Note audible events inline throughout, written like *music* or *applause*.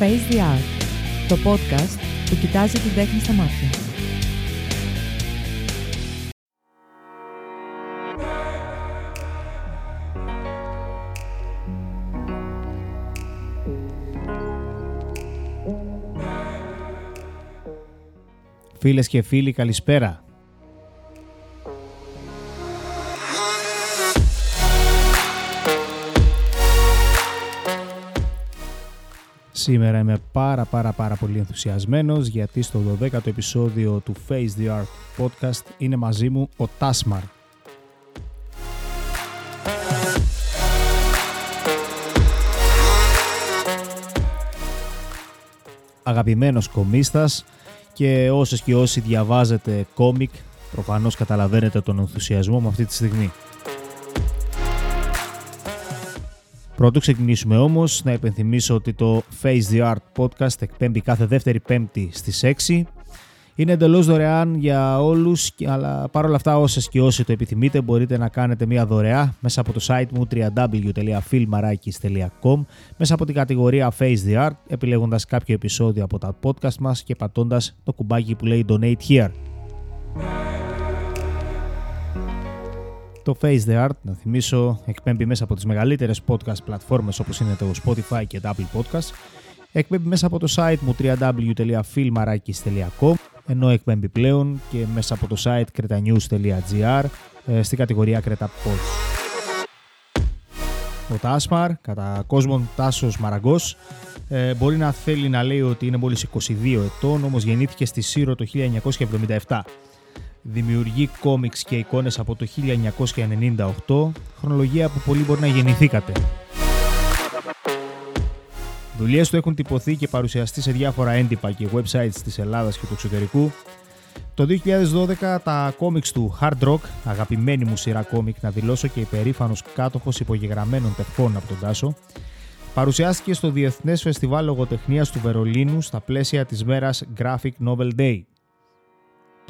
Face the Art, το podcast που κοιτάζει την τέχνη στα μάτια. Φίλες και φίλοι, καλησπέρα. Σήμερα είμαι πάρα πάρα πάρα πολύ ενθουσιασμένος γιατί στο 12ο επεισόδιο του Face the Art podcast είναι μαζί μου ο Τάσμαρ. Αγαπημένος κομίστας και όσες και όσοι διαβάζετε κόμικ προφανώς καταλαβαίνετε τον ενθουσιασμό μου αυτή τη στιγμή. Πρώτο ξεκινήσουμε όμως, να υπενθυμίσω ότι το Face the Art podcast εκπέμπει κάθε δεύτερη πέμπτη στις 6. Είναι εντελώς δωρεάν για όλους, αλλά παρόλα αυτά όσες και όσοι το επιθυμείτε μπορείτε να κάνετε μια δωρεά μέσα από το site μου www.filmarakis.com μέσα από την κατηγορία Face the Art επιλέγοντας κάποιο επεισόδιο από τα podcast μας και πατώντας το κουμπάκι που λέει Donate Here. Το Face the Art, να θυμίσω, εκπέμπει μέσα από τις μεγαλύτερες podcast πλατφόρμες όπως είναι το Spotify και το Apple Podcast. Εκπέμπει μέσα από το site μου www.filmarakis.com ενώ εκπέμπει πλέον και μέσα από το site cretanews.gr ε, στην κατηγορία Creta Pods. Ο Τάσμαρ, κατά κόσμον Τάσος Μαραγκός, ε, μπορεί να θέλει να λέει ότι είναι μόλις 22 ετών, όμως γεννήθηκε στη Σύρο το 1977 δημιουργεί κόμιξ και εικόνες από το 1998, χρονολογία που πολλοί μπορεί να γεννηθήκατε. Δουλειές του έχουν τυπωθεί και παρουσιαστεί σε διάφορα έντυπα και websites της Ελλάδας και του εξωτερικού. Το 2012 τα κόμιξ του Hard Rock, αγαπημένη μου σειρά κόμικ να δηλώσω και υπερήφανος κάτοχος υπογεγραμμένων τεχών από τον Τάσο, παρουσιάστηκε στο Διεθνές Φεστιβάλ Λογοτεχνίας του Βερολίνου στα πλαίσια της μέρας Graphic Novel Day.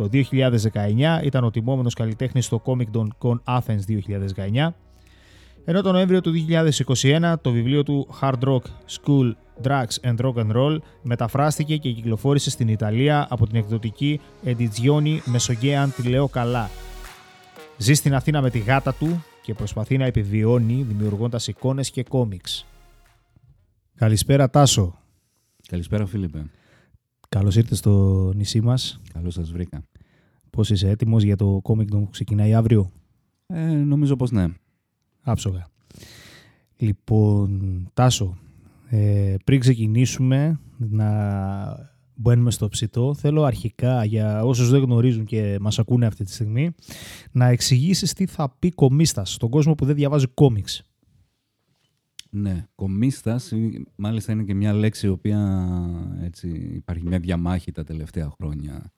Το 2019 ήταν ο τιμόμενος καλλιτέχνης στο Comic Con Athens 2019, ενώ το Νοέμβριο του 2021 το βιβλίο του Hard Rock School Drugs and Rock and Roll μεταφράστηκε και κυκλοφόρησε στην Ιταλία από την εκδοτική Edizioni Mesogean τη λέω καλά. Ζει στην Αθήνα με τη γάτα του και προσπαθεί να επιβιώνει δημιουργώντας εικόνες και κόμιξ. Καλησπέρα Τάσο. Καλησπέρα Φίλιππε. Καλώς ήρθες στο νησί μας. Καλώς σας βρήκα. Πώς είσαι έτοιμος για το Comic Con που ξεκινάει αύριο; Ε, νομίζω πως ναι. Άψογα. Λοιπόν, Τάσο, ε, πριν ξεκινήσουμε να μπαίνουμε στο ψητό, θέλω αρχικά για όσους δεν γνωρίζουν και μας ακούνε αυτή τη στιγμή, να εξηγήσεις τι θα πει κομίστας στον κόσμο που δεν διαβάζει κόμιξ. Ναι, κομίστας, μάλιστα είναι και μια λέξη η οποία έτσι, υπάρχει μια διαμάχη τα τελευταία χρόνια.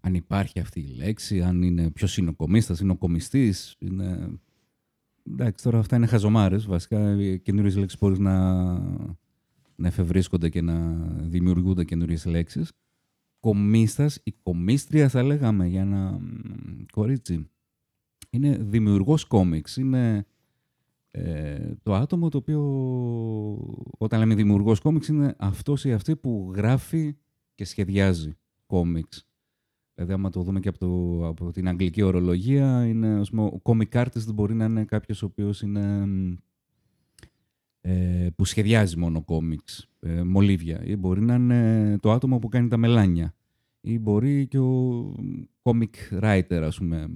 Αν υπάρχει αυτή η λέξη, αν είναι ποιος είναι ο κομίστας, είναι ο κομιστής, είναι... Εντάξει, τώρα αυτά είναι χαζομάρες, βασικά καινούριες λέξεις μπορείς να, να εφευρίσκονται και να δημιουργούνται καινούριες λέξεις. Κομίστας, η κομίστρια θα λέγαμε για ένα κορίτσι. Είναι δημιουργός κόμιξ, είναι ε, το άτομο το οποίο όταν λέμε δημιουργός κόμιξ είναι αυτός ή αυτή που γράφει και σχεδιάζει κόμιξ. Δηλαδή άμα το δούμε και από, το, από την αγγλική ορολογία είναι, ας πούμε, ο comic artist μπορεί να είναι κάποιος ο οποίος είναι ε, που σχεδιάζει μόνο κόμιξ, ε, μολύβια ή μπορεί να είναι το άτομο που κάνει τα μελάνια ή μπορεί και ο comic writer ας πούμε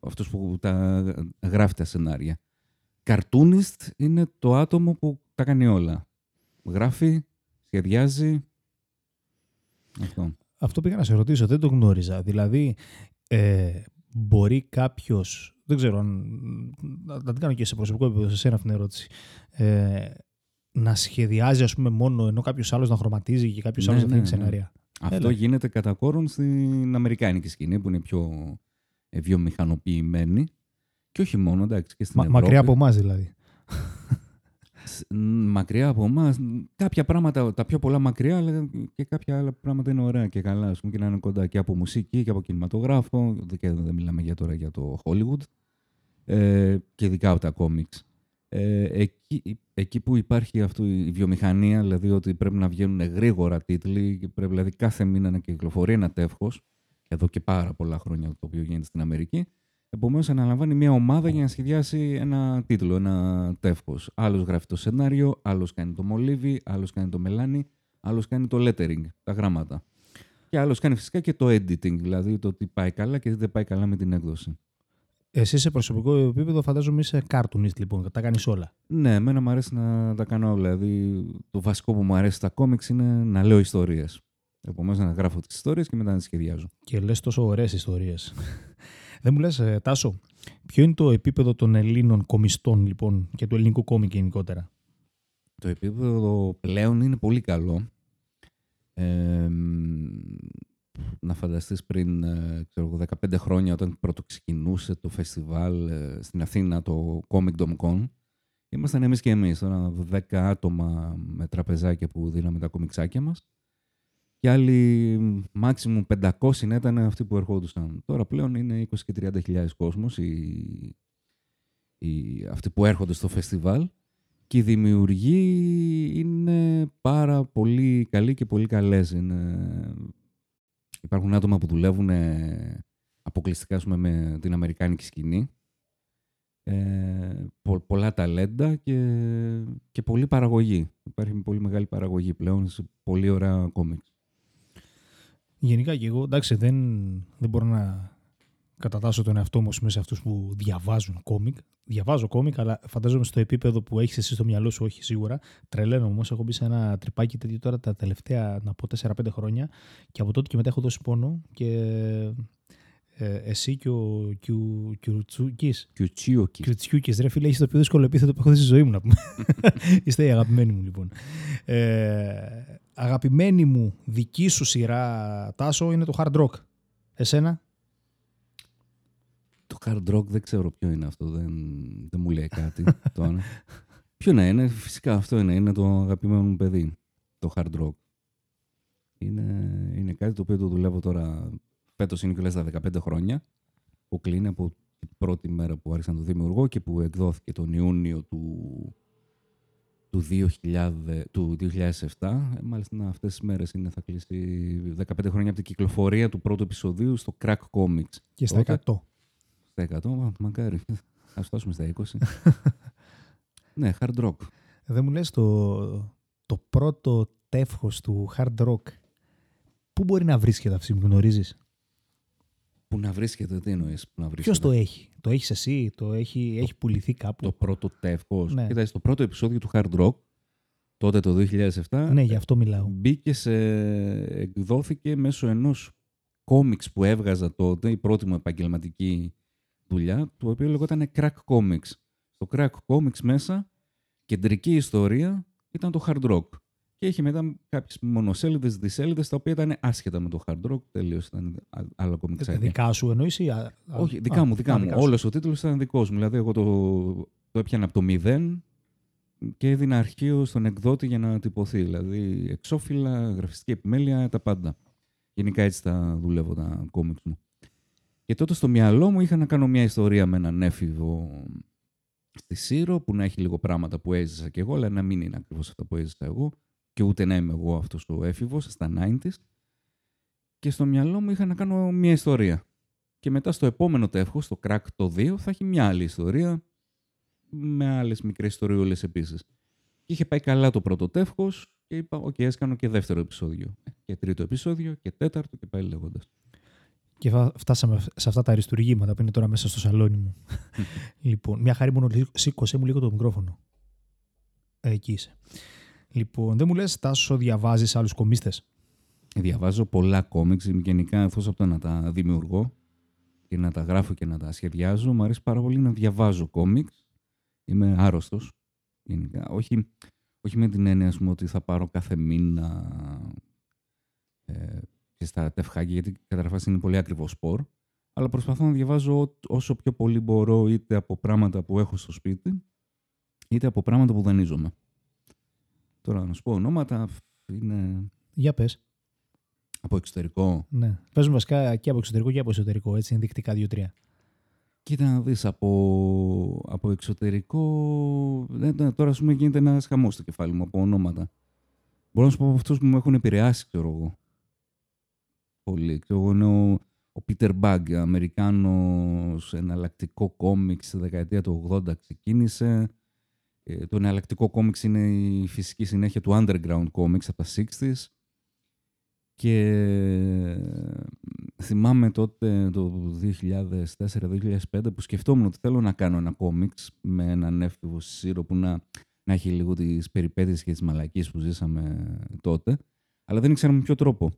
αυτός που τα γράφει τα σενάρια. Cartoonist είναι το άτομο που τα κάνει όλα. Γράφει, σχεδιάζει. Αυτό. Αυτό πήγα να σε ρωτήσω, δεν το γνώριζα. Δηλαδή, ε, μπορεί κάποιος. Δεν ξέρω αν. Να την κάνω και σε προσωπικό επίπεδο, σε εσένα αυτήν την ερώτηση. Ε, να σχεδιάζει, ας πούμε, μόνο ενώ κάποιος άλλος να χρωματίζει και κάποιος ναι, άλλο να ναι, σενάρια. Ναι. Αυτό Έλα. γίνεται κατά κόρον στην Αμερικάνικη σκηνή που είναι πιο βιομηχανοποιημένη. Και όχι μόνο, εντάξει, και στην Μα, Μακριά από εμάς δηλαδή. μακριά από εμάς. Κάποια πράγματα, τα πιο πολλά μακριά, αλλά και κάποια άλλα πράγματα είναι ωραία και καλά. Ας πούμε, και να είναι κοντά και από μουσική και από κινηματογράφο. Και δεν μιλάμε για τώρα για το Hollywood. Ε, και ειδικά από τα κόμιξ. Ε, εκεί, εκεί που υπάρχει αυτή η βιομηχανία, δηλαδή ότι πρέπει να βγαίνουν γρήγορα τίτλοι και πρέπει δηλαδή κάθε μήνα να κυκλοφορεί ένα τεύχος, εδώ και πάρα πολλά χρόνια το οποίο γίνεται στην Αμερική, Επομένως, αναλαμβάνει μια ομάδα για να σχεδιάσει ένα τίτλο, ένα τεύχος. Άλλος γράφει το σενάριο, άλλος κάνει το μολύβι, άλλος κάνει το μελάνι, άλλος κάνει το lettering, τα γράμματα. Και άλλος κάνει φυσικά και το editing, δηλαδή το τι πάει καλά και τι δεν πάει καλά με την έκδοση. Εσύ σε προσωπικό επίπεδο φαντάζομαι είσαι cartoonist λοιπόν, τα κάνεις όλα. Ναι, εμένα μου αρέσει να τα κάνω όλα. Δηλαδή, το βασικό που μου αρέσει στα κόμιξ είναι να λέω ιστορίες. Επομένως, να γράφω τις ιστορίες και μετά να τις σχεδιάζω. Και λες τόσο ωραίες ιστορίες. *laughs* Δεν μου λες, ε, Τάσο, ποιο είναι το επίπεδο των Ελλήνων κομιστών λοιπόν και του ελληνικού κόμικ γενικότερα; Το επίπεδο πλέον είναι πολύ καλό. Ε, να φανταστείς πριν ε, ξέρω, 15 χρόνια όταν πρώτο ξεκινούσε το φεστιβάλ ε, στην Αθήνα, το Comic Dom Con, ήμασταν εμείς και εμείς, τώρα 10 άτομα με τραπεζάκια που δίναμε τα κομιξάκια μας και άλλοι maximum 500 ήταν αυτοί που ερχόντουσαν. Τώρα πλέον είναι 20 και 30 χιλιάδες κόσμος οι, οι, αυτοί που έρχονται στο φεστιβάλ και οι δημιουργοί είναι πάρα πολύ καλοί και πολύ καλές. Είναι... Υπάρχουν άτομα που δουλεύουν αποκλειστικά με την αμερικάνικη σκηνή. Ε, πολλά ταλέντα και, και πολλή παραγωγή. Υπάρχει πολύ μεγάλη παραγωγή πλέον σε πολύ ωραία κόμιξ. Γενικά και εγώ, εντάξει, δεν, δεν μπορώ να κατατάσσω τον εαυτό μου μέσα σε αυτούς που διαβάζουν κόμικ. Διαβάζω κόμικ, αλλά φαντάζομαι στο επίπεδο που έχεις εσύ στο μυαλό σου, όχι σίγουρα. Τρελαίνω όμως. Έχω μπει σε ένα τρυπάκι τέτοιο τώρα τα τελευταία, να πω, 4-5 χρόνια και από τότε και μετά έχω δώσει πόνο και ε, εσύ και ο Κιουτσούκης. Κιουτσιούκης. Ρε φίλε, έχεις το πιο δύσκολο επίθετο που έχω δει στη ζωή μου να πούμε. *laughs* Είστε οι αγαπημένοι μου λοιπόν. Ε, αγαπημένη μου δική σου σειρά, Τάσο, είναι το Hard Rock. Εσένα; Το Hard Rock δεν ξέρω ποιο είναι αυτό, δεν, δεν μου λέει κάτι τώρα. *laughs* ποιο να είναι, φυσικά αυτό είναι, είναι το αγαπημένο μου παιδί, το Hard Rock. Είναι, είναι κάτι το οποίο το δουλεύω τώρα, φέτος είναι και λες τα 15 χρόνια, που κλείνει από την πρώτη μέρα που άρχισα να το δημιουργώ και που εκδόθηκε τον Ιούνιο του του, 2000, του 2007. Μάλιστα αυτές τις μέρες είναι, θα κλείσει 15 χρόνια από την κυκλοφορία του πρώτου επεισοδίου στο Crack Comics. Και στα 100. Στα 100, μακάρι. *laughs* Ας φτάσουμε στα 20. *laughs* ναι, hard rock. Δεν μου λες το, το πρώτο τεύχος του hard rock. Πού μπορεί να βρίσκεται αυτή που γνωρίζεις; Πού να βρίσκεται, τι εννοείς. Ποιος το έχει, Το έχεις εσύ, το έχει, το, έχει πουληθεί κάπου; Το πρώτο τεύχος. Ναι. Κοίταξε, το πρώτο επεισόδιο του Hard Rock, τότε το 2007. Ναι, γι' αυτό μιλάω. Μπήκε σε. εκδόθηκε μέσω ενός κόμιξ που έβγαζα τότε, η πρώτη μου επαγγελματική δουλειά, το οποίο λεγόταν Crack Comics. Στο Crack Comics μέσα, κεντρική ιστορία ήταν το Hard Rock. Και είχε μετά κάποιες μονοσέλιδες, δισέλιδε, τα οποία ήταν άσχετα με το hard rock. Τελείως ήταν άλλο κομιξάκι. Δικά σου εννοείς ή. Όχι, δικά μου, δικά μου. Όλος ο τίτλος ήταν δικός μου. Δηλαδή, εγώ το, το έπιανα από το μηδέν και έδινα αρχείο στον εκδότη για να τυπωθεί. Δηλαδή, εξώφυλλα, γραφιστική επιμέλεια, τα πάντα. Γενικά έτσι τα δουλεύω τα κόμιξ μου. Και τότε στο μυαλό μου είχα να κάνω μια ιστορία με έναν έφηβο στη Σύρο που να έχει λίγο πράγματα που έζησα κι εγώ, αλλά να μην είναι ακριβώς αυτό που έζησα εγώ και ούτε να είμαι εγώ αυτός ο έφηβος στα 90s και στο μυαλό μου είχα να κάνω μια ιστορία. Και μετά στο επόμενο τεύχος, στο Crack το 2, θα έχει μια άλλη ιστορία με άλλες μικρές ιστοριούλες επίσης. Και είχε πάει καλά το πρώτο τεύχος και είπα, OK, okay, κάνω και δεύτερο επεισόδιο. Και τρίτο επεισόδιο και τέταρτο και πάει λέγοντας. Και φτάσαμε σε αυτά τα αριστουργήματα που είναι τώρα μέσα στο σαλόνι μου. *laughs* λοιπόν, μια χαρή μόνο σήκωσέ μου λίγο το μικρόφωνο. Εκεί είσαι. Λοιπόν, δεν μου λες, Τάσο, διαβάζεις άλλους κομίστες; Διαβάζω πολλά κόμιξ, γενικά εφόσον από το να τα δημιουργώ και να τα γράφω και να τα σχεδιάζω, μου αρέσει πάρα πολύ να διαβάζω κόμιξ. Είμαι άρρωστος, γενικά. Όχι, όχι με την έννοια, πούμε, ότι θα πάρω κάθε μήνα ε, και στα τευχάκια, γιατί καταρχάς είναι πολύ ακριβός σπορ, αλλά προσπαθώ να διαβάζω όσο πιο πολύ μπορώ είτε από πράγματα που έχω στο σπίτι, είτε από πράγματα που δανείζομαι. Τώρα να σου πω ονόματα είναι... Για πες. Από εξωτερικό. Ναι. Παίζουν βασικά και από εξωτερικό και από εσωτερικό. Έτσι είναι δεικτικά δύο-τρία. Κοίτα να δεις, από, από εξωτερικό, ναι, ναι, τώρα ας πούμε γίνεται ένας χαμός στο κεφάλι μου από ονόματα. Μπορώ να σου πω από αυτούς που με έχουν επηρεάσει, ξέρω εγώ. Πολύ. Ξέρω εγώ είναι ο, ο Peter Bug, Αμερικάνος εναλλακτικό κόμιξ στη δεκαετία του 80 ξεκίνησε. Ε, το εναλλακτικό κόμιξ είναι η φυσική συνέχεια του underground comics από τα 60s. Και θυμάμαι τότε το 2004-2005 που σκεφτόμουν ότι θέλω να κάνω ένα κόμιξ με έναν έφηβο σύρο που να, να έχει λίγο τις περιπέτειες και τις μαλακίες που ζήσαμε τότε. Αλλά δεν ήξερα με ποιο τρόπο.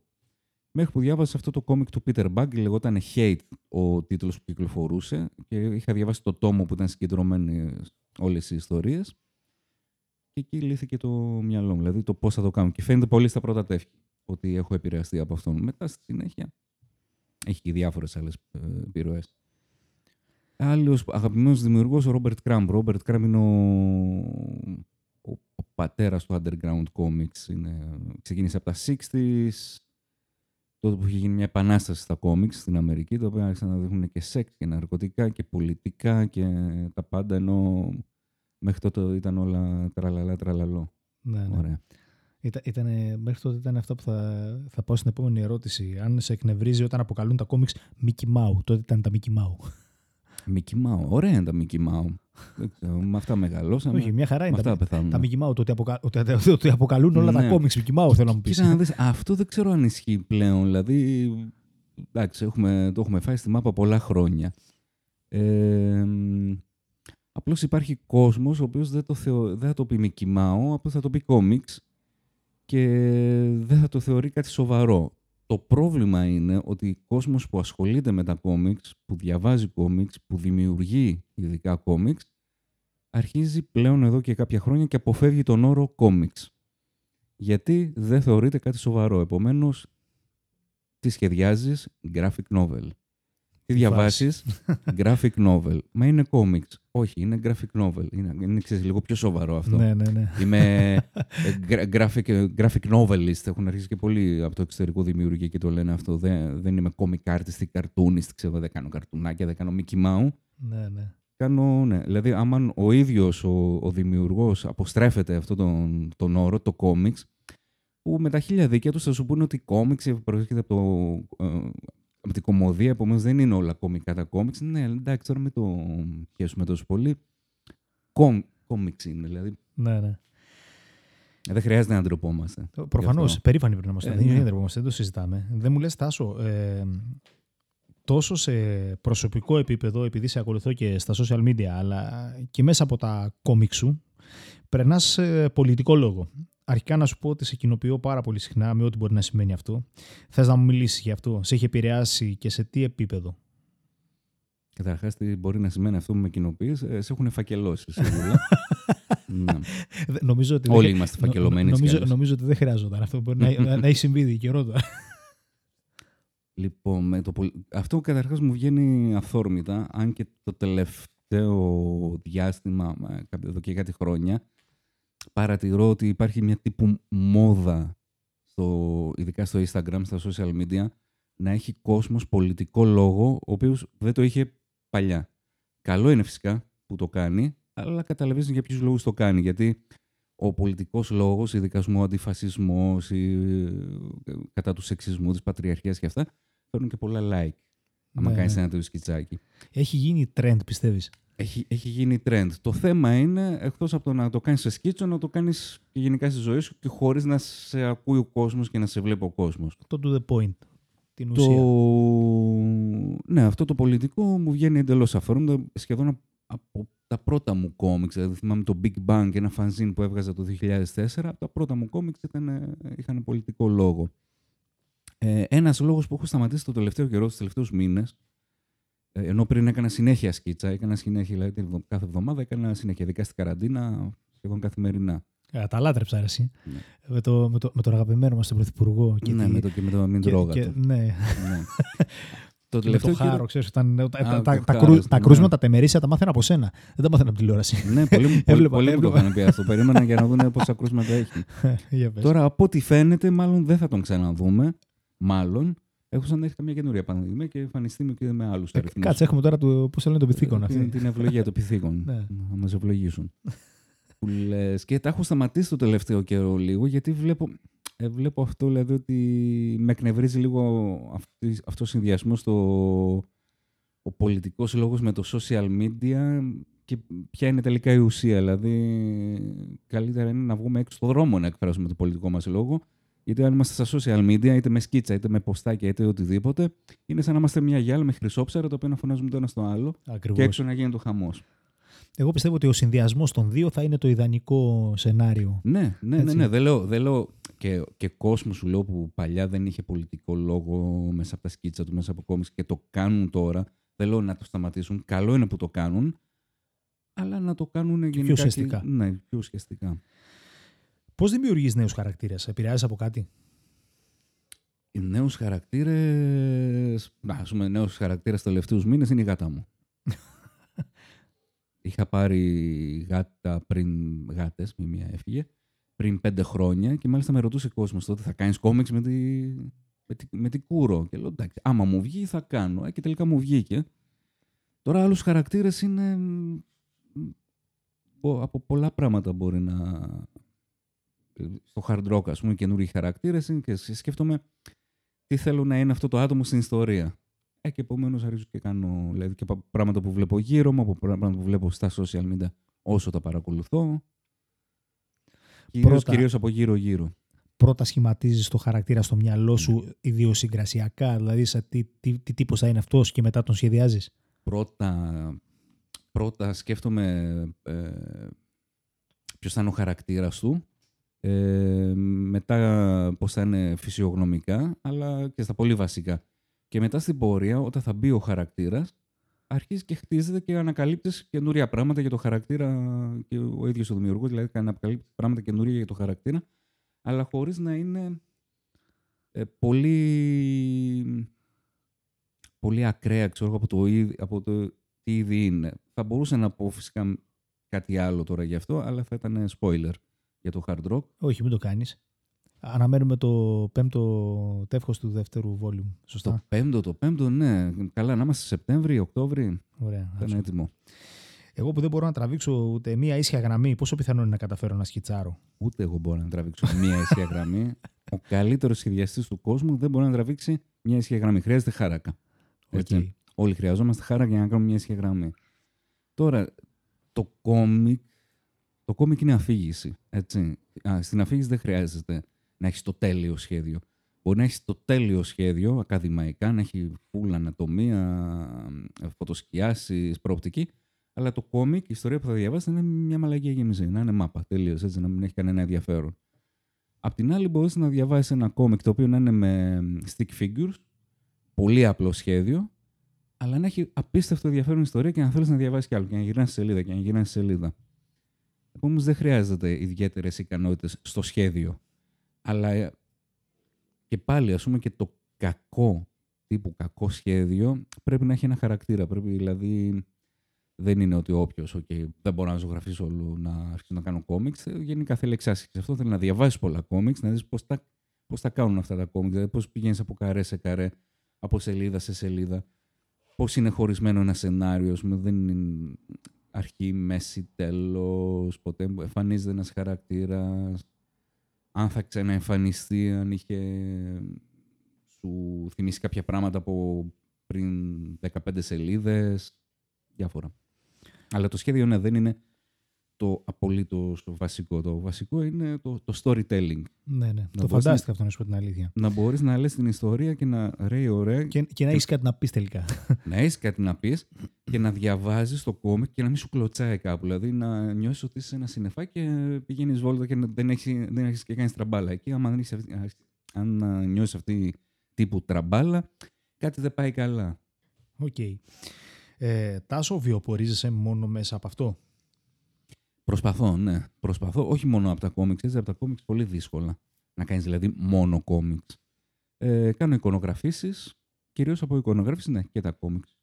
Μέχρι που διάβασα αυτό το κόμικ του Peter Bug, λεγόταν Hate ο τίτλος που κυκλοφορούσε και είχα διαβάσει το τόμο που ήταν συγκεντρωμένοι όλες οι ιστορίες και εκεί λύθηκε το μυαλό μου, δηλαδή το πώς θα το κάνω. Και φαίνεται πολύ στα πρώτα τεύχη ότι έχω επηρεαστεί από αυτόν. Μετά στη συνέχεια έχει και διάφορες άλλες ε, επιρροές. Άλλος αγαπημένος δημιουργός, ο Ρόμπερτ Κράμπ. Ο Ρόμπερτ Κράμπ είναι ο, ο, ο πατέρας του underground comics. Είναι, ξεκίνησε από τα 60s, τότε που είχε γίνει μια επανάσταση στα κόμιξ στην Αμερική, το οποίο άρχισαν να δείχνουν και σεξ και ναρκωτικά και πολιτικά και τα πάντα, ενώ μέχρι τότε ήταν όλα τραλαλά τραλαλό. Ναι, ναι. Ωραία. Ήταν, ήτανε, μέχρι τότε ήταν αυτό που θα, θα πάω στην επόμενη ερώτηση. Αν σε εκνευρίζει όταν αποκαλούν τα κόμιξ Mickey Mouse, τότε ήταν τα Mickey Mouse. Mickey Mouse. Ωραία είναι τα Mickey Mouse. Δεν ξέρω, με αυτά μεγαλώσαμε. Όχι, μια χαρά με είναι αυτά τα, πεθάνουμε. τα Mickey Mouse. Το ότι, αποκα, ότι, ότι- ότι αποκαλούν όλα τα Ναι. κόμιξ Mickey Mouse, θέλω να μου πεις. Κοίτα να δεις, αυτό δεν ξέρω αν ισχύει πλέον. Δηλαδή, εντάξει, έχουμε, το έχουμε φάει στη μάπα πολλά χρόνια. Ε, μ, απλώς υπάρχει κόσμος ο οποίος δεν, το θεω, δεν θα το πει Mickey Mouse, απλώς θα το πει comics και δεν θα το θεωρεί κάτι σοβαρό. Το πρόβλημα είναι ότι ο κόσμος που ασχολείται με τα κόμιξ, που διαβάζει κόμιξ, που δημιουργεί ειδικά κόμιξ, αρχίζει πλέον εδώ και κάποια χρόνια και αποφεύγει τον όρο κόμιξ. Γιατί δεν θεωρείται κάτι σοβαρό. Επομένως, τι σχεδιάζεις, graphic novel. Τι διαβάσεις, *laughs* graphic novel. Μα είναι comics. Όχι, είναι graphic novel. Είναι, είναι ξέρεις, λίγο πιο σοβαρό αυτό. Ναι, ναι, ναι. Είμαι ε, *laughs* gra- graphic, ε, graphic novelist. Έχουν αρχίσει και πολλοί από το εξωτερικό δημιουργοί και το λένε αυτό. Δεν, δεν είμαι comic artist ή cartoonist. Ξέρω, δεν κάνω καρτουνάκια, δεν κάνω Mickey Mouse. ναι, ναι. Κάνω, ναι. Δηλαδή, άμα ο ίδιος ο, ο δημιουργός αποστρέφεται αυτό τον, τον όρο, το comics, που με τα χίλια δίκαια του θα σου πούνε ότι comics προέρχεται από, το, ε, από την κομμωδία, επομένως δεν είναι όλα κομικά τα comics. Ναι, εντάξει, τώρα μην το πιέσουμε τόσο πολύ. Com, comics είναι, δηλαδή. ναι, ναι. Δεν χρειάζεται να ντροπόμαστε. Προφανώς, Γι' αυτό. περήφανοι πρέπει να είμαστε. Ε, δεν ναι. είναι δεν το συζητάμε. Δεν μου λες, Τάσο, ε, τόσο σε προσωπικό επίπεδο, επειδή σε ακολουθώ και στα social media, αλλά και μέσα από τα κόμικ σου, περνάς πολιτικό λόγο. Αρχικά να σου πω ότι σε κοινοποιώ πάρα πολύ συχνά με ό,τι μπορεί να σημαίνει αυτό. Θες να μου μιλήσεις για αυτό, σε έχει επηρεάσει και σε τι επίπεδο; Καταρχάς, τι μπορεί να σημαίνει αυτό που με κοινοποιείς, ε, σε έχουν φακελώσεις *laughs* σίγουρα. ναι. Δε- Νομίζω ότι Όλοι δεν- είμαστε νο- φακελωμένοι έτσι κι Νομίζω, αλλιώς. νομίζω ότι δεν χρειάζονταν αυτό. Μπορεί να, να, να έχει συμβεί δι- καιρό τώρα. *laughs* Λοιπόν, με το, πολ- αυτό καταρχάς μου βγαίνει αυθόρμητα, αν και το τελευταίο διάστημα, μα, κάποιο- εδώ και κάτι χρόνια, παρατηρώ ότι υπάρχει μια τύπου μόδα, στο, ειδικά στο Instagram, στα social media, να έχει κόσμος πολιτικό λόγο, ο οποίος δεν το είχε παλιά. Καλό είναι φυσικά που το κάνει, αλλά καταλαβαίνεις για ποιους λόγους το κάνει. Γιατί ο πολιτικός λόγος, ειδικά ας πούμε, ο αντιφασισμός, η, ε, κατά του σεξισμού, της πατριαρχίας και αυτά, φέρνουν και πολλά like. Άμα Ναι, κάνεις ναι. ένα τέτοιο σκιτσάκι. Έχει γίνει trend, πιστεύεις; Έχει, έχει γίνει trend. Το θέμα είναι, εκτός από το να το κάνεις σε σκίτσο, να το κάνεις και γενικά στη ζωή σου και χωρίς να σε ακούει ο κόσμος και να σε βλέπει ο κόσμος. Το to the point. Την Το... ουσία. Ναι, αυτό το πολιτικό μου βγαίνει εντελώς αφορώντα σχεδόν από τα πρώτα μου κόμιξ. Δηλαδή θυμάμαι το Big Bang, ένα fanzine που έβγαζα το 2004. Από τα πρώτα μου κόμιξ ήταν, ε, είχαν πολιτικό λόγο. Ε, ένας λόγος που έχω σταματήσει το τελευταίο καιρό, τους τελευταίους μήνες, ε, ενώ πριν έκανα συνέχεια σκίτσα, έκανα συνέχεια, δηλαδή την εβδο- κάθε εβδομάδα έκανα συνέχεια, ειδικά στην καραντίνα, σχεδόν καθημερινά. Ε, τα λάτρεψα, αρέσει. Ναι. Με, το, με, το, με τον αγαπημένο μας τον Πρωθυπουργό. Και ναι, τη- με το, και με το μην και- τρώγα και- του. ναι. ναι. *laughs* το Και με το τελευταίο καιρό- χάρο, ξέρεις, όταν, τα, τα, Α, τα, το τα, χάρο, κρού- τα ναι. κρούσματα τα μερίσια τα μάθαινα από σένα. Δεν τα μάθαινα από τηλεόραση. Ναι, πολλοί, μου- *laughs* Έβλεπα, πολλοί μου το έβλεπα. είχαν πει αυτό. Περίμενα για να δουν πόσα κρούσματα έχει. *laughs* Για πες. Τώρα, από ό,τι φαίνεται, μάλλον δεν θα τον ξαναδούμε. Μάλλον. Έχω σαν να έχει καμία καινούρια πανδημία και εμφανιστεί με και με άλλους Ε, αριθμούς. Κάτσε, έχουμε τώρα το, πώς λένε το πυθίκον την, αυτή. την ευλογία των πυθίκων. *laughs* Ναι. Να μας ευλογήσουν. *laughs* Που λες, και τα έχω σταματήσει το τελευταίο καιρό λίγο γιατί βλέπω, ε, βλέπω αυτό δηλαδή ότι με εκνευρίζει λίγο αυτή, αυτός ο συνδυασμός στο ο πολιτικός λόγος με το social media και ποια είναι τελικά η ουσία. Δηλαδή, καλύτερα είναι να βγούμε έξω στον δρόμο να εκφράσουμε το πολιτικό μας λόγο. Γιατί αν είμαστε στα social media, είτε με σκίτσα, είτε με ποστάκια, είτε οτιδήποτε, είναι σαν να είμαστε μια γυάλα με χρυσόψαρα, το οποίο να φωνάζουμε το ένα στο άλλο Ακριβώς. και έξω να γίνεται ο χαμός. Εγώ πιστεύω ότι ο συνδυασμός των δύο θα είναι το ιδανικό σενάριο. Ναι, ναι, ναι, Έτσι. ναι. Δεν λέω, δεν λέω και, και κόσμο σου λέω που παλιά δεν είχε πολιτικό λόγο μέσα από τα σκίτσα του, μέσα από κόμιξ και το κάνουν τώρα. Δεν λέω να το σταματήσουν. Καλό είναι που το κάνουν, αλλά να το κάνουν γενικά. και- ουσιαστικά. ναι, πιο ουσιαστικά. Πώς δημιουργείς νέους χαρακτήρες, επηρεάζεις από κάτι; Οι νέους χαρακτήρες. Α πούμε, νέους χαρακτήρες τελευταίους μήνες είναι η γάτα μου. *laughs* Είχα πάρει γάτα πριν. Γάτες, μη μία έφυγε. Πριν πέντε χρόνια και μάλιστα με ρωτούσε κόσμος τότε θα κάνεις κόμιξ με τη, με, τη, με τη κούρο; Και λέω εντάξει, άμα μου βγει θα κάνω. Ε, και τελικά μου βγήκε. Τώρα άλλους χαρακτήρες είναι. μ, πο- Από πολλά πράγματα μπορεί να. Στο hard rock, ας πούμε, καινούργιοι χαρακτήρες και σκέφτομαι τι θέλω να είναι αυτό το άτομο στην ιστορία. Ε, και επομένως αρχίζω και κάνω δηλαδή, και από πράγματα που βλέπω γύρω μου, από πράγματα που βλέπω στα social media όσο τα παρακολουθώ. Κυρίως, Πρώτα- κυρίως από γύρω-γύρω. Πρώτα σχηματίζεις το χαρακτήρα στο μυαλό σου ιδιοσυγκρασιακά, δηλαδή σε τι, τι, τι τύπος θα είναι αυτός και μετά τον σχεδιάζεις; Πρώτα, πρώτα σκέφτομαι ε, ποιος θα είναι ο χαρακτήρας του, ε, μετά πώς θα είναι φυσιογνωμικά, αλλά και στα πολύ βασικά. Και μετά στην πορεία, όταν θα μπει ο χαρακτήρας, αρχίζεις και χτίζεται και ανακαλύπτεις καινούρια πράγματα για το χαρακτήρα και ο ίδιος ο δημιουργός, δηλαδή ανακαλύπτει πράγματα καινούρια για το χαρακτήρα, αλλά χωρίς να είναι ε, πολύ, πολύ ακραία, ξέρω εγώ, από το, είδη- από το τι ήδη είναι. Θα μπορούσα να πω φυσικά κάτι άλλο τώρα γι' αυτό, αλλά θα ήταν spoiler για το hard rock. Όχι, μην το κάνεις. Αναμένουμε το πέμπτο τεύχος του δεύτερου volume. Σωστά; Το πέμπτο, το πέμπτο, ναι. Καλά, να είμαστε Σεπτέμβρη, Οκτώβρη, Ωραία. θα είναι έτοιμο. Εγώ που δεν μπορώ να τραβήξω ούτε μία ίσια γραμμή, πόσο πιθανό είναι να καταφέρω να σκιτσάρω; Ούτε εγώ μπορώ να τραβήξω μία ίσια *laughs* γραμμή. Ο καλύτερος σχεδιαστής του κόσμου δεν μπορεί να τραβήξει μία ίσια γραμμή. Χρειάζεται χάρακα. Έτσι. Οκ. Όλοι χρειαζόμαστε χάρακα για να κάνουμε μία ίσια γραμμή. Τώρα, το κόμικ, το κόμικ είναι αφήγηση. Έτσι. Α, στην αφήγηση δεν χρειάζεται να έχεις το τέλειο σχέδιο. Μπορεί να έχεις το τέλειο σχέδιο ακαδημαϊκά, να έχει full ανατομία, φωτοσκιάσεις, προοπτική, αλλά το κόμικ, η ιστορία που θα διαβάσεις είναι μια μαλακία γεμιζή. Να είναι μάπα, τελείως έτσι, να μην έχει κανένα ενδιαφέρον. Απ' την άλλη, μπορείς να διαβάσεις ένα κόμικ το οποίο να είναι με stick figures, πολύ απλό σχέδιο, αλλά να έχει απίστευτο ενδιαφέρον ιστορία και να θέλεις να διαβάσεις κι άλλο, και να γυρνάς σελίδα και να γυρνάς σελίδα. Επομένω, δεν χρειάζεται ιδιαίτερες ικανότητες στο σχέδιο. Αλλά ε, και πάλι, ας πούμε, και το κακό τύπου κακό σχέδιο πρέπει να έχει ένα χαρακτήρα. Πρέπει δηλαδή δεν είναι ότι όποιος, okay, δεν μπορώ να ζωγραφίσω όλο να αρχίσω να κάνω κόμιξ. Ε, Γενικά θέλει εξάσκηση. Αυτό θέλει να διαβάσεις πολλά κόμιξ, να δεις πώς τα, πώς τα κάνουν αυτά τα κόμιξ. Δηλαδή πώς πηγαίνεις από καρέ σε καρέ, από σελίδα σε σελίδα. Πώς είναι χωρισμένο ένα σενάριο, ας πούμε, δεν είναι αρχή, μέση, τέλος. Ποτέ εμφανίζεται ένας χαρακτήρας. Αν θα ξαναεμφανιστεί, αν είχε σου θυμίσει κάποια πράγματα από πριν 15 σελίδες, διάφορα. Αλλά το σχέδιο ναι, δεν είναι το απολύτως βασικό. Το βασικό είναι το, το storytelling. Ναι, ναι. το μπορείς φαντάστηκα αυτό να σου πω την αλήθεια. Να μπορείς να λες την ιστορία και να ρέει ωραία, Και, και να έχεις κάτι να πεις τελικά. *laughs* να έχεις κάτι να πεις και να διαβάζεις το κόμικ και να μην σου κλωτσάει κάπου. Δηλαδή να νιώσεις ότι είσαι σε ένα συννεφά και πηγαίνεις βόλτα και να- δεν έχεις, δεν έχεις και κάνεις τραμπάλα. Εκεί άμα δεν έχεις αυτή, αν α, νιώσεις αυτή τύπου τραμπάλα, κάτι δεν πάει καλά. Οκ. Ε, Τάσο, βιοπορίζεσαι μόνο μέσα από αυτό; Προσπαθώ, ναι. Προσπαθώ, όχι μόνο από τα κόμιξ, έτσι, από τα κόμιξ πολύ δύσκολα. Να κάνεις δηλαδή μόνο κόμιξ. Ε, κάνω εικονογραφήσεις, κυρίως από εικονογράφηση, ναι, και τα κόμιξ.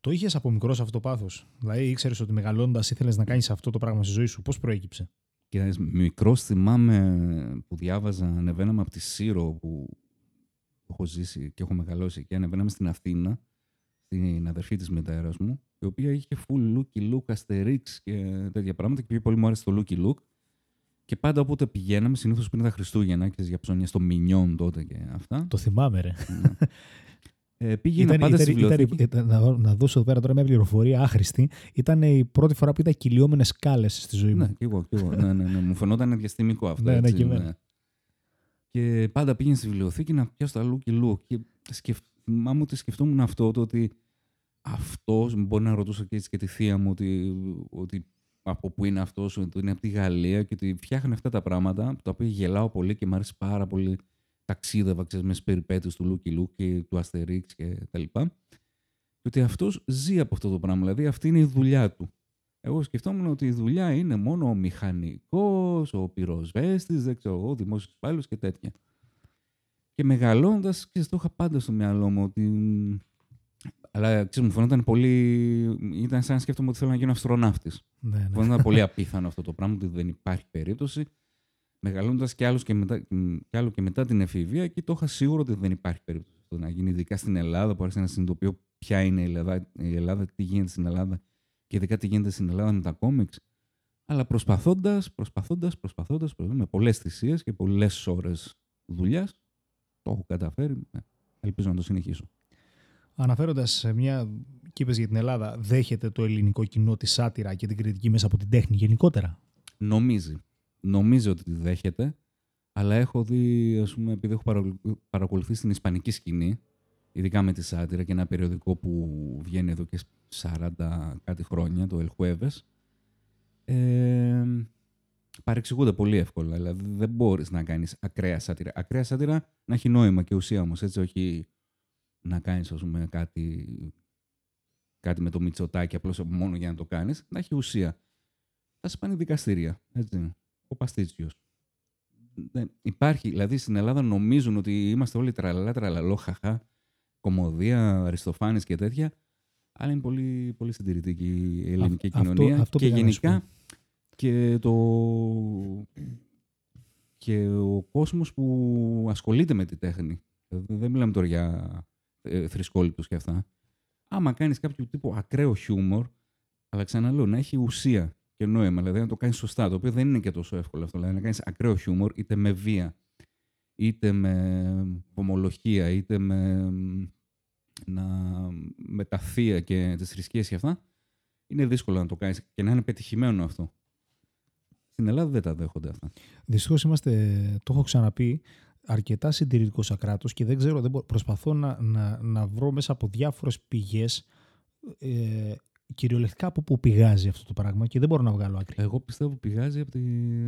Το είχες από μικρός αυτό το πάθος; Δηλαδή ήξερες ότι μεγαλώντας ήθελες να κάνεις αυτό το πράγμα στη ζωή σου; Πώς προέκυψε; Και μικρός θυμάμαι που διάβαζα, ανεβαίναμε από τη Σύρο που που έχω ζήσει και έχω μεγαλώσει και ανεβαίναμε στην Αθήνα, στην αδερφή της μητέρας μου, η οποία είχε full looky look, asterix και τέτοια πράγματα και πολύ μου άρεσε το looky look. Και πάντα όποτε πηγαίναμε, συνήθως πριν τα Χριστούγεννα και για ψώνια στο Μινιόν τότε και αυτά. Το θυμάμαι, ρε. Ναι. Ε, πήγαινα Ήταν- πάντα ήταν- στη βιβλιοθήκη. ήταν- να, να δώσω εδώ πέρα τώρα μια πληροφορία άχρηστη. Ήταν η πρώτη φορά που είδα κυλιόμενες σκάλες στη ζωή μου. Ναι, και εγώ, και εγώ. ναι, ναι, ναι. Μου φαινόταν διαστημικό αυτό. Ναι, ναι, έτσι, και εμένα. Και πάντα πήγαινε στη βιβλιοθήκη να πιάσω τα λούκι λου. Και σκεφ... θυμάμαι ότι σκεφτόμουν αυτό, το ότι αυτός μπορεί να ρωτούσα και, έτσι και τη θεία μου ότι, ότι από πού είναι αυτός, ότι είναι από τη Γαλλία και ότι φτιάχνει αυτά τα πράγματα, τα οποία γελάω πολύ και μου άρεσε πάρα πολύ. Ταξίδευα, ξέρεις, μες περιπέτειες του Λούκι Λουκ και του Αστερίξ και τα λοιπά. Και ότι αυτός ζει από αυτό το πράγμα, δηλαδή αυτή είναι η δουλειά του. Εγώ σκεφτόμουν ότι η δουλειά είναι μόνο ο μηχανικός, ο πυροσβέστης, δεν ξέρω εγώ, ο δημόσιος υπάλληλος και τέτοια. Και μεγαλώνοντας, ξέρεις, το είχα πάντα στο μυαλό μου ότι... Αλλά ξέρεις, μου φαινόταν πολύ... Ήταν σαν να σκέφτομαι ότι θέλω να γίνω αστροναύτης. Ναι, ναι. Μου φαινόταν πολύ *laughs* απίθανο αυτό το πράγμα, ότι δεν υπάρχει περίπτωση. Μεγαλώνοντας και, άλλος και, μετά, και άλλο και μετά την εφηβεία, εκεί το είχα σίγουρο ότι δεν υπάρχει περίπτωση αυτό να γίνει, ειδικά στην Ελλάδα, που άρχισα να συνειδητοποιώ ποια είναι η Ελλάδα, η Ελλάδα, τι γίνεται στην Ελλάδα και ειδικά τι γίνεται στην Ελλάδα με τα κόμιξ. Αλλά προσπαθώντας, προσπαθώντας, προσπαθώντας, με πολλές θυσίες και πολλές ώρες δουλειάς, το έχω καταφέρει. Ε, Ελπίζω να το συνεχίσω. Αναφέροντας μια. και είπες για την Ελλάδα, δέχεται το ελληνικό κοινό τη σάτυρα και την κριτική μέσα από την τέχνη γενικότερα; Νομίζει. Νομίζει ότι τη δέχεται, αλλά έχω δει, ας πούμε, επειδή έχω παρακολου- παρακολουθήσει την ισπανική σκηνή, ειδικά με τη Σάτυρα και ένα περιοδικό που βγαίνει εδώ και 40 κάτι χρόνια, το El Jueves, ε, παρεξηγούνται πολύ εύκολα. Δηλαδή δεν μπορείς να κάνεις ακραία σάτυρα. Ακραία σάτυρα να έχει νόημα και ουσία όμως, έτσι, όχι να κάνεις, ας πούμε, κάτι, κάτι με το μυτσοτάκι απλώς μόνο για να το κάνεις, να έχει ουσία. Θα σε πάνε δικαστήρια, έτσι. Ο Παστίτσιος. Δεν υπάρχει, δηλαδή στην Ελλάδα νομίζουν ότι είμαστε όλοι τραλαλά, τραλαλό, χαχά, κομμωδία, αριστοφάνης και τέτοια, αλλά είναι πολύ, πολύ συντηρητική η ελληνική Αυτό- κοινωνία αυτό και πήγα να σου γενικά και το και ο κόσμος που ασχολείται με τη τέχνη. Δηλαδή, Δεν μιλάμε τώρα για ε, θρησκόληπτους και αυτά. Άμα κάνεις κάποιο τύπο ακραίο χιούμορ, αλλά ξαναλέω, να έχει ουσία και νόημα, δηλαδή να το κάνεις σωστά, το οποίο δεν είναι και τόσο εύκολο αυτό. Δηλαδή να κάνεις ακραίο χιούμορ, είτε με βία, είτε με ομολογία, είτε με, να, με τα θεία και τις θρησκείες και αυτά, είναι δύσκολο να το κάνεις και να είναι πετυχημένο αυτό. Στην Ελλάδα δεν τα δέχονται αυτά. Δυστυχώς είμαστε, το έχω ξαναπεί, αρκετά συντηρητικός ακράτο και δεν ξέρω, δεν μπορώ, προσπαθώ να, να, να βρω μέσα από διάφορες πηγές ε, κυριολεκτικά από πού πηγάζει αυτό το πράγμα και δεν μπορώ να βγάλω άκρη. Εγώ πιστεύω πηγάζει από, τη,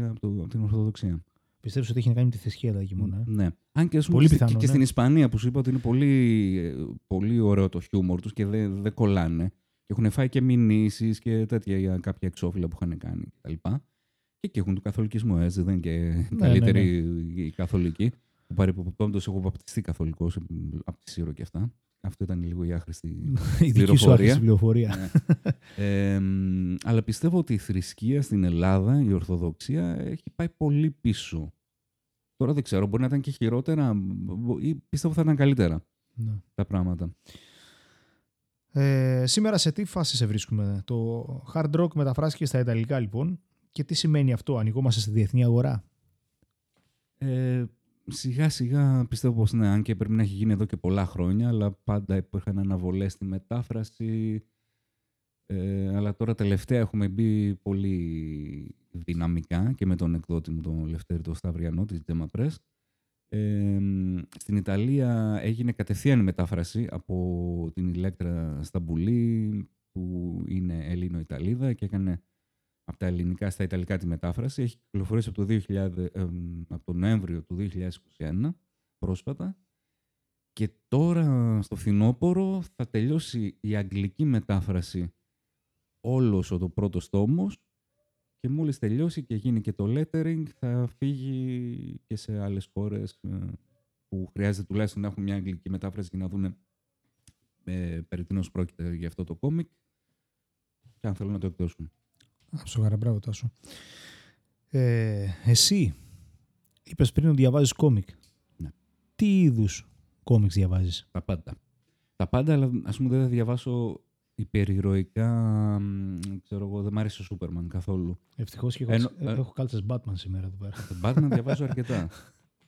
από, το, από την Ορθοδοξία. Πιστεύω ότι έχει να κάνει με τη θρησκεία εκεί μόνο. Ε; Ναι. Αν και, ας πούμε, Πολύ και, πιθανό, και ναι. στην Ισπανία που σου είπα ότι είναι πολύ, ε, πολύ ωραίο το χιούμορ τους και δεν δεν κολλάνε. Και έχουν φάει και μηνύσεις και τέτοια για κάποια εξώφυλλα που είχαν κάνει κτλ. Και εκεί έχουν του καθολικισμού, έτσι. Δεν είναι και ναι, καλύτεροι οι καθολικοί. Που παρεπιπτόντως έχω βαπτιστεί καθολικός ε, από τη Σύρο και αυτά. Αυτό ήταν λίγο η άχρηστη Η δική σου πληροφορία. άχρηστη πληροφορία. Ναι. Ε, μ, αλλά πιστεύω ότι η θρησκεία στην Ελλάδα, η Ορθοδοξία, έχει πάει πολύ πίσω. Τώρα δεν ξέρω, μπορεί να ήταν και χειρότερα μπο- ή πιστεύω θα ήταν καλύτερα Ναι. τα πράγματα. Ε, σήμερα σε τι φάση σε βρίσκουμε; Το hard rock μεταφράστηκε στα Ιταλικά λοιπόν. Και τι σημαίνει αυτό, ανοιγόμαστε στη διεθνή αγορά; Ε, σιγά σιγά πιστεύω πως ναι, αν και πρέπει να έχει γίνει εδώ και πολλά χρόνια, αλλά πάντα υπήρχαν αναβολές στη μετάφραση. Ε, αλλά τώρα τελευταία έχουμε μπει πολύ δυναμικά και με τον εκδότη μου τον Λευτέρη τον Σταυριανό της Gemma Press. Ε, μ, στην Ιταλία έγινε κατευθείαν η μετάφραση από την Ηλέκτρα Σταμπουλή που είναι Ελλήνο-Ιταλίδα και έκανε από τα ελληνικά στα ιταλικά τη μετάφραση. Έχει κυκλοφορήσει από το, 2000, ε, από το Νοέμβριο του 2021 πρόσφατα και τώρα στο φθινόπωρο θα τελειώσει η αγγλική μετάφραση όλος ο το πρώτος τόμος και μόλις τελειώσει και γίνει και το lettering θα φύγει και σε άλλες χώρες ε, που χρειάζεται τουλάχιστον να έχουν μια αγγλική μετάφραση για να δουν ε, περί τίνος πρόκειται για αυτό το κόμικ και αν θέλουν να το εκδώσουν. Άψογαρα, μπράβο Τάσο. Ε, εσύ είπες πριν ότι διαβάζεις κόμικ. Ναι. Τι είδους κόμιξ διαβάζεις; Τα πάντα. Τα πάντα, αλλά ας πούμε δεν θα διαβάσω υπερηρωικά, μ, ξέρω εγώ, δεν μ' άρεσε ο Σούπερμαν καθόλου. Ευτυχώς και έχω, Ενώ- ε, έχω κάλτσες Batman σήμερα εδώ πέρα. Το Batman διαβάζω αρκετά.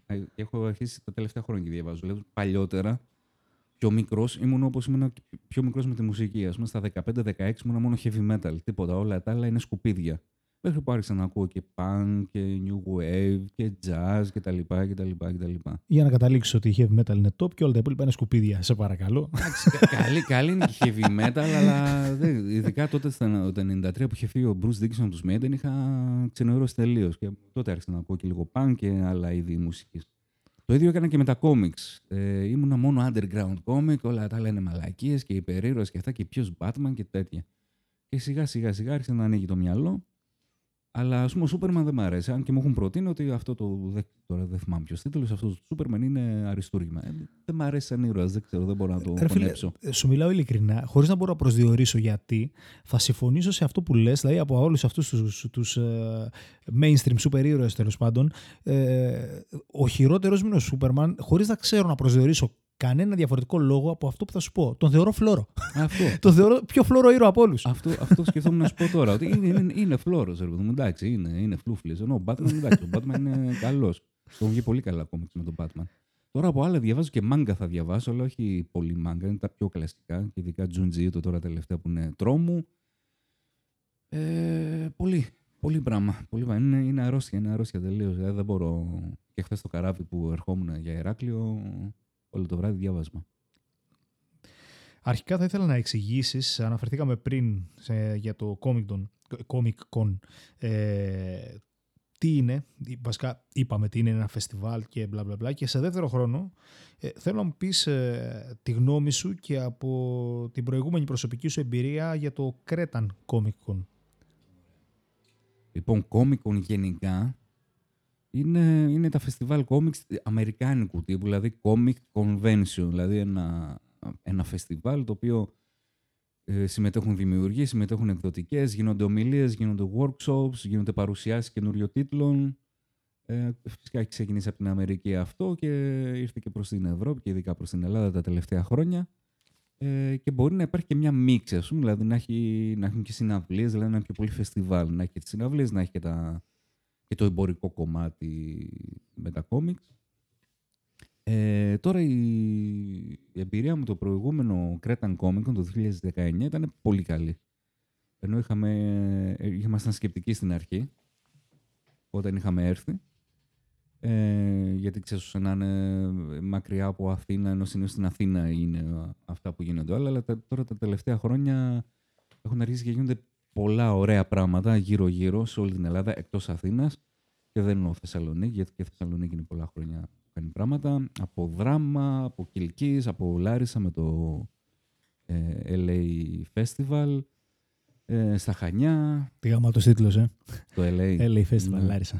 Ε, και Έχω αρχίσει τα τελευταία χρόνια και διαβάζω. Δηλαδή, παλιότερα, πιο μικρός, ήμουν όπως ήμουν πιο μικρός με τη μουσική. Α πούμε, στα 15-16 ήμουν μόνο heavy metal. Τίποτα. Όλα τα άλλα είναι σκουπίδια. Μέχρι που άρχισα να ακούω και punk και new wave και jazz κτλ. κτλ, κτλ. Για να καταλήξεις ότι η heavy metal είναι top και όλα τα υπόλοιπα είναι σκουπίδια. Σε παρακαλώ. Εντάξει, κα- καλή, καλή είναι και heavy metal, αλλά δεν- ειδικά τότε στα- το 93 που είχε φύγει ο Bruce Dickinson τους Maiden είχα ξενερώσει τελείως. Και τότε άρχισα να ακούω και λίγο punk και άλλα είδη μουσικής. Το ίδιο έκανα και με τα comics. Ε, ήμουνα μόνο underground comic, όλα τα άλλα είναι μαλακίες και υπερήρωες και αυτά και ποιος Batman και τέτοια. Και σιγά σιγά σιγά άρχισε να ανοίγει το μυαλό. Αλλά ας πούμε ο Σούπερμαν δεν μ' αρέσει. Αν και μου έχουν προτείνει ότι αυτό το. δεν- Τώρα δεν θυμάμαι ποιος τίτλος. Αυτός το Σούπερμαν είναι αριστούργημα. Ε, δεν μ' αρέσει σαν ήρωας. Δεν ξέρω, δεν μπορώ να το Ρε φίλε, χωνέψω. ε, σου μιλάω ειλικρινά, χωρίς να μπορώ να προσδιορίσω γιατί, θα συμφωνήσω σε αυτό που λες, δηλαδή από όλους αυτούς τους τους, ε, mainstream super ήρωε τέλος πάντων. Ε, ο χειρότερος μου είναι ο Σούπερμαν, χωρίς να ξέρω να προσδιορίσω κανένα διαφορετικό λόγο από αυτό που θα σου πω. Τον θεωρώ φλόρο. Αυτό. *laughs* Τον θεωρώ πιο φλόρο ήρωα από όλους. Αυτό, αυτό σκεφτόμουν να σου πω τώρα. Ότι είναι, είναι, είναι φλόρος, ρε παιδί μου. Εντάξει, είναι, είναι φλούφλη. Ενώ ο Batman, εντάξει, ο Batman είναι καλός. Το βγει πολύ καλά κόμιξ με τον Batman. Τώρα από άλλα διαβάζω και μάγκα θα διαβάσω, αλλά όχι πολύ μάγκα. Είναι τα πιο κλασικά. Και ειδικά Junji το τώρα τελευταία που είναι τρόμου. Ε, πολύ. Πολύ πράγμα. Πολύ πράγμα. Είναι, είναι αρρώστια, είναι αρρώστια τελείως. Δηλαδή δεν μπορώ. Και χθες το καράβι που ερχόμουν για Ηράκλειο, όλο το βράδυ διάβασμα. Αρχικά θα ήθελα να εξηγήσεις, αναφερθήκαμε πριν σε- για το Comic Con, Comic Con ε, τι είναι, βασικά είπαμε τι είναι ένα φεστιβάλ και μπλα μπλα μπλα και σε δεύτερο χρόνο ε, θέλω να μου πεις ε, τη γνώμη σου και από την προηγούμενη προσωπική σου εμπειρία για το Cretan Comic Con. Λοιπόν, Comic Con γενικά είναι, είναι τα φεστιβάλ κόμιξ αμερικάνικου τύπου, δηλαδή Comic Convention, δηλαδή ένα, ένα φεστιβάλ το οποίο ε, συμμετέχουν δημιουργοί, συμμετέχουν εκδοτικές, γίνονται ομιλίες, γίνονται workshops, γίνονται παρουσιάσεις καινούριων τίτλων. Ε, φυσικά έχει ξεκινήσει από την Αμερική αυτό και ήρθε και προς την Ευρώπη και ειδικά προς την Ελλάδα τα τελευταία χρόνια. Ε, και μπορεί να υπάρχει και μια μίξη, ας πούμε, δηλαδή να, έχει, να έχουν και συναυλίες, δηλαδή να είναι πιο πολύ φεστιβάλ, να έχει και τις συναυλίες, να έχει και, τα, και το εμπορικό κομμάτι με τα κόμιξ. Ε, τώρα η, η εμπειρία μου το προηγούμενο Cretan Comic Con το 2019 ήταν πολύ καλή. Ενώ είχαμε, ε, ήμασταν σκεπτικοί στην αρχή, όταν είχαμε έρθει, ε, γιατί ξέρεις να είναι μακριά από Αθήνα, ενώ συνήθως στην Αθήνα είναι αυτά που γίνονται όλα, αλλά τα- τώρα τα τελευταία χρόνια έχουν αρχίσει και γίνονται πολλά ωραία πράγματα γύρω-γύρω σε όλη την Ελλάδα, εκτός Αθήνας και δεν εννοώ Θεσσαλονίκη, γιατί και Θεσσαλονίκη είναι πολλά χρόνια που κάνει πράγματα, από Δράμα, από Κιλκής, από Λάρισα με το ε, LA Festival, ε, στα Χανιά, Τι γαμάτος τίτλος, ε. το LA. LA Festival, Ναι. Λάρισα.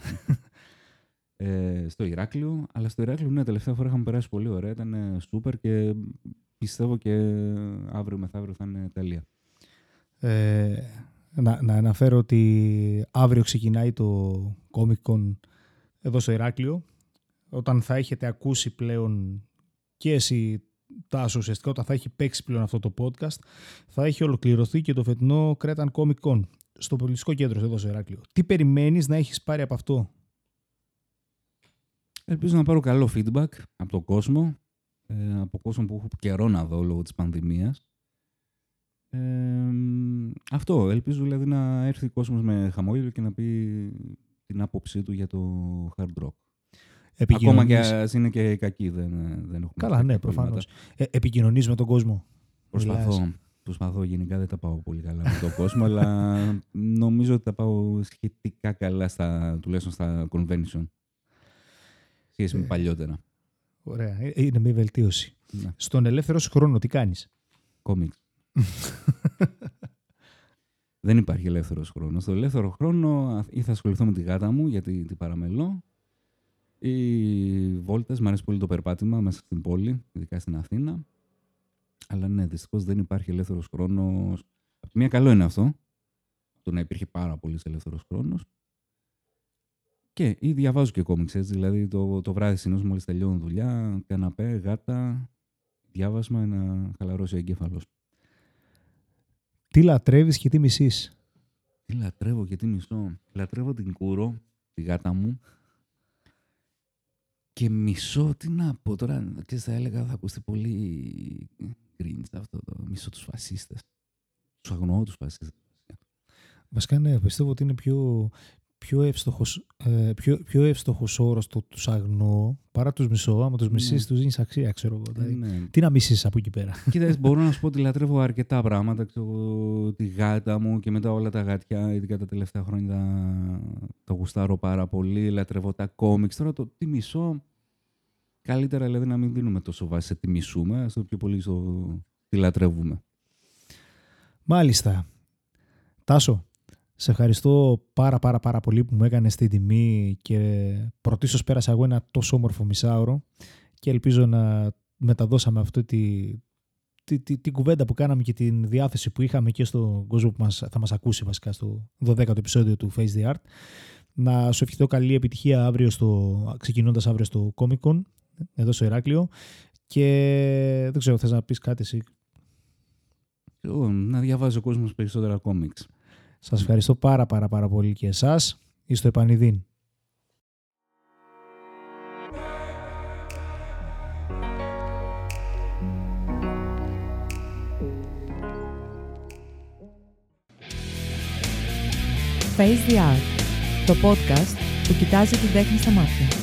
ε, στο Ηράκλειο. Αλλά στο Ηράκλειο, ναι, τελευταία φορά είχαμε περάσει πολύ ωραία. Ήταν σούπερ και πιστεύω και αύριο μεθαύριο θα είναι τέλεια. Ε, να, να αναφέρω ότι αύριο ξεκινάει το Comic Con εδώ στο Ηράκλειο. Όταν θα έχετε ακούσει πλέον και εσύ Τάσο ουσιαστικά, όταν θα έχει παίξει πλέον αυτό το podcast, θα έχει ολοκληρωθεί και το φετινό Cretan Comic Con στο πολιτιστικό κέντρο εδώ στο Ηράκλειο. Τι περιμένεις να έχεις πάρει από αυτό; Ελπίζω να πάρω καλό feedback από τον κόσμο, ε, από κόσμο που έχω καιρό να δω λόγω της πανδημίας. Ε, αυτό, ελπίζω δηλαδή να έρθει ο κόσμος με χαμόγελο και να πει την άποψή του για το hard rock. Ακόμα και Επικοινωνείς- ας είναι και κακή, δεν, δεν έχουμε Καλά, τέτοια ναι, προβλήματα. προφανώς. Ε, επικοινωνείς με τον κόσμο. Προσπαθώ. Μιλάς. Προσπαθώ. Γενικά δεν τα πάω πολύ καλά με τον κόσμο, αλλά νομίζω ότι τα πάω σχετικά καλά, στα, τουλάχιστον στα convention. Σχέση με Ε. παλιότερα. Ωραία. Ε, Είναι μια βελτίωση. Ναι. Στον ελεύθερο σου χρόνο τι κάνεις; Κόμιξ. *laughs* δεν υπάρχει ελεύθερος χρόνος. Στο ελεύθερο χρόνο α, ή θα ασχοληθώ με τη γάτα μου, γιατί την παραμελώ, ή βόλτες. Μ' αρέσει πολύ το περπάτημα μέσα στην πόλη, ειδικά στην Αθήνα. Αλλά ναι, δυστυχώς δεν υπάρχει ελεύθερος χρόνος. Απ' τη μία καλό είναι αυτό, το να υπήρχε πάρα πολύς ελεύθερος χρόνος. Και ή διαβάζω και κόμιξ, έτσι, δηλαδή το, το βράδυ συνήθως μόλις τελειώνω δουλειά, καναπέ, γάτα, διάβασμα να χαλαρώσει ο εγκέφαλος. Τι λατρεύεις και τι μισείς. Τι λατρεύω και τι μισώ. Λατρεύω την Κούρο, τη γάτα μου. Και μισώ, τι να πω τώρα, και θα έλεγα θα ακουστεί πολύ cringe αυτό το μισώ τους φασίστες. Τους αγνοώ τους φασίστες. Βασικά ναι, πιστεύω ότι είναι πιο, πιο εύστοχος, ε, πιο, πιο εύστοχος όρος το τους αγνοώ παρά τους μισώ. Άμα τους μισείς, Ναι. τους δίνεις αξία, ξέρω εγώ. Δηλαδή, Ναι. Τι να μισείς από εκεί πέρα. *laughs* Κοίτα, μπορώ να σου πω *laughs* ότι λατρεύω αρκετά πράγματα. Ξέρω, τη γάτα μου και μετά όλα τα γάτια, ειδικά τα τελευταία χρόνια τα, τα γουστάρω πάρα πολύ. Λατρεύω τα κόμιξ. Τώρα το τι μισώ, καλύτερα δηλαδή να μην δίνουμε τόσο βάση σε τι μισούμε, στο πιο πολύ στο τι λατρεύουμε. Μάλιστα. Τάσο, σε ευχαριστώ πάρα πάρα πάρα πολύ που μου έκανες την τιμή και πρωτίστως πέρασα εγώ ένα τόσο όμορφο μισάωρο και ελπίζω να μεταδώσαμε αυτή τη, τη, τη, την κουβέντα που κάναμε και την διάθεση που είχαμε και στον κόσμο που μας, θα μας ακούσει βασικά στο 12ο επεισόδιο του Face the Art. Να σου ευχηθώ καλή επιτυχία αύριο στο, ξεκινώντας αύριο στο Comic Con εδώ στο Ηράκλειο και δεν ξέρω, θες να πεις κάτι εσύ; Εγώ, να διαβάζει ο κόσμος περισσότερα κόμιξ. Σας ευχαριστώ πάρα πάρα πάρα πολύ και εσάς. Είστε επανειδήν. Face the Art, το podcast που κοιτάζει την τέχνη στα μάτια.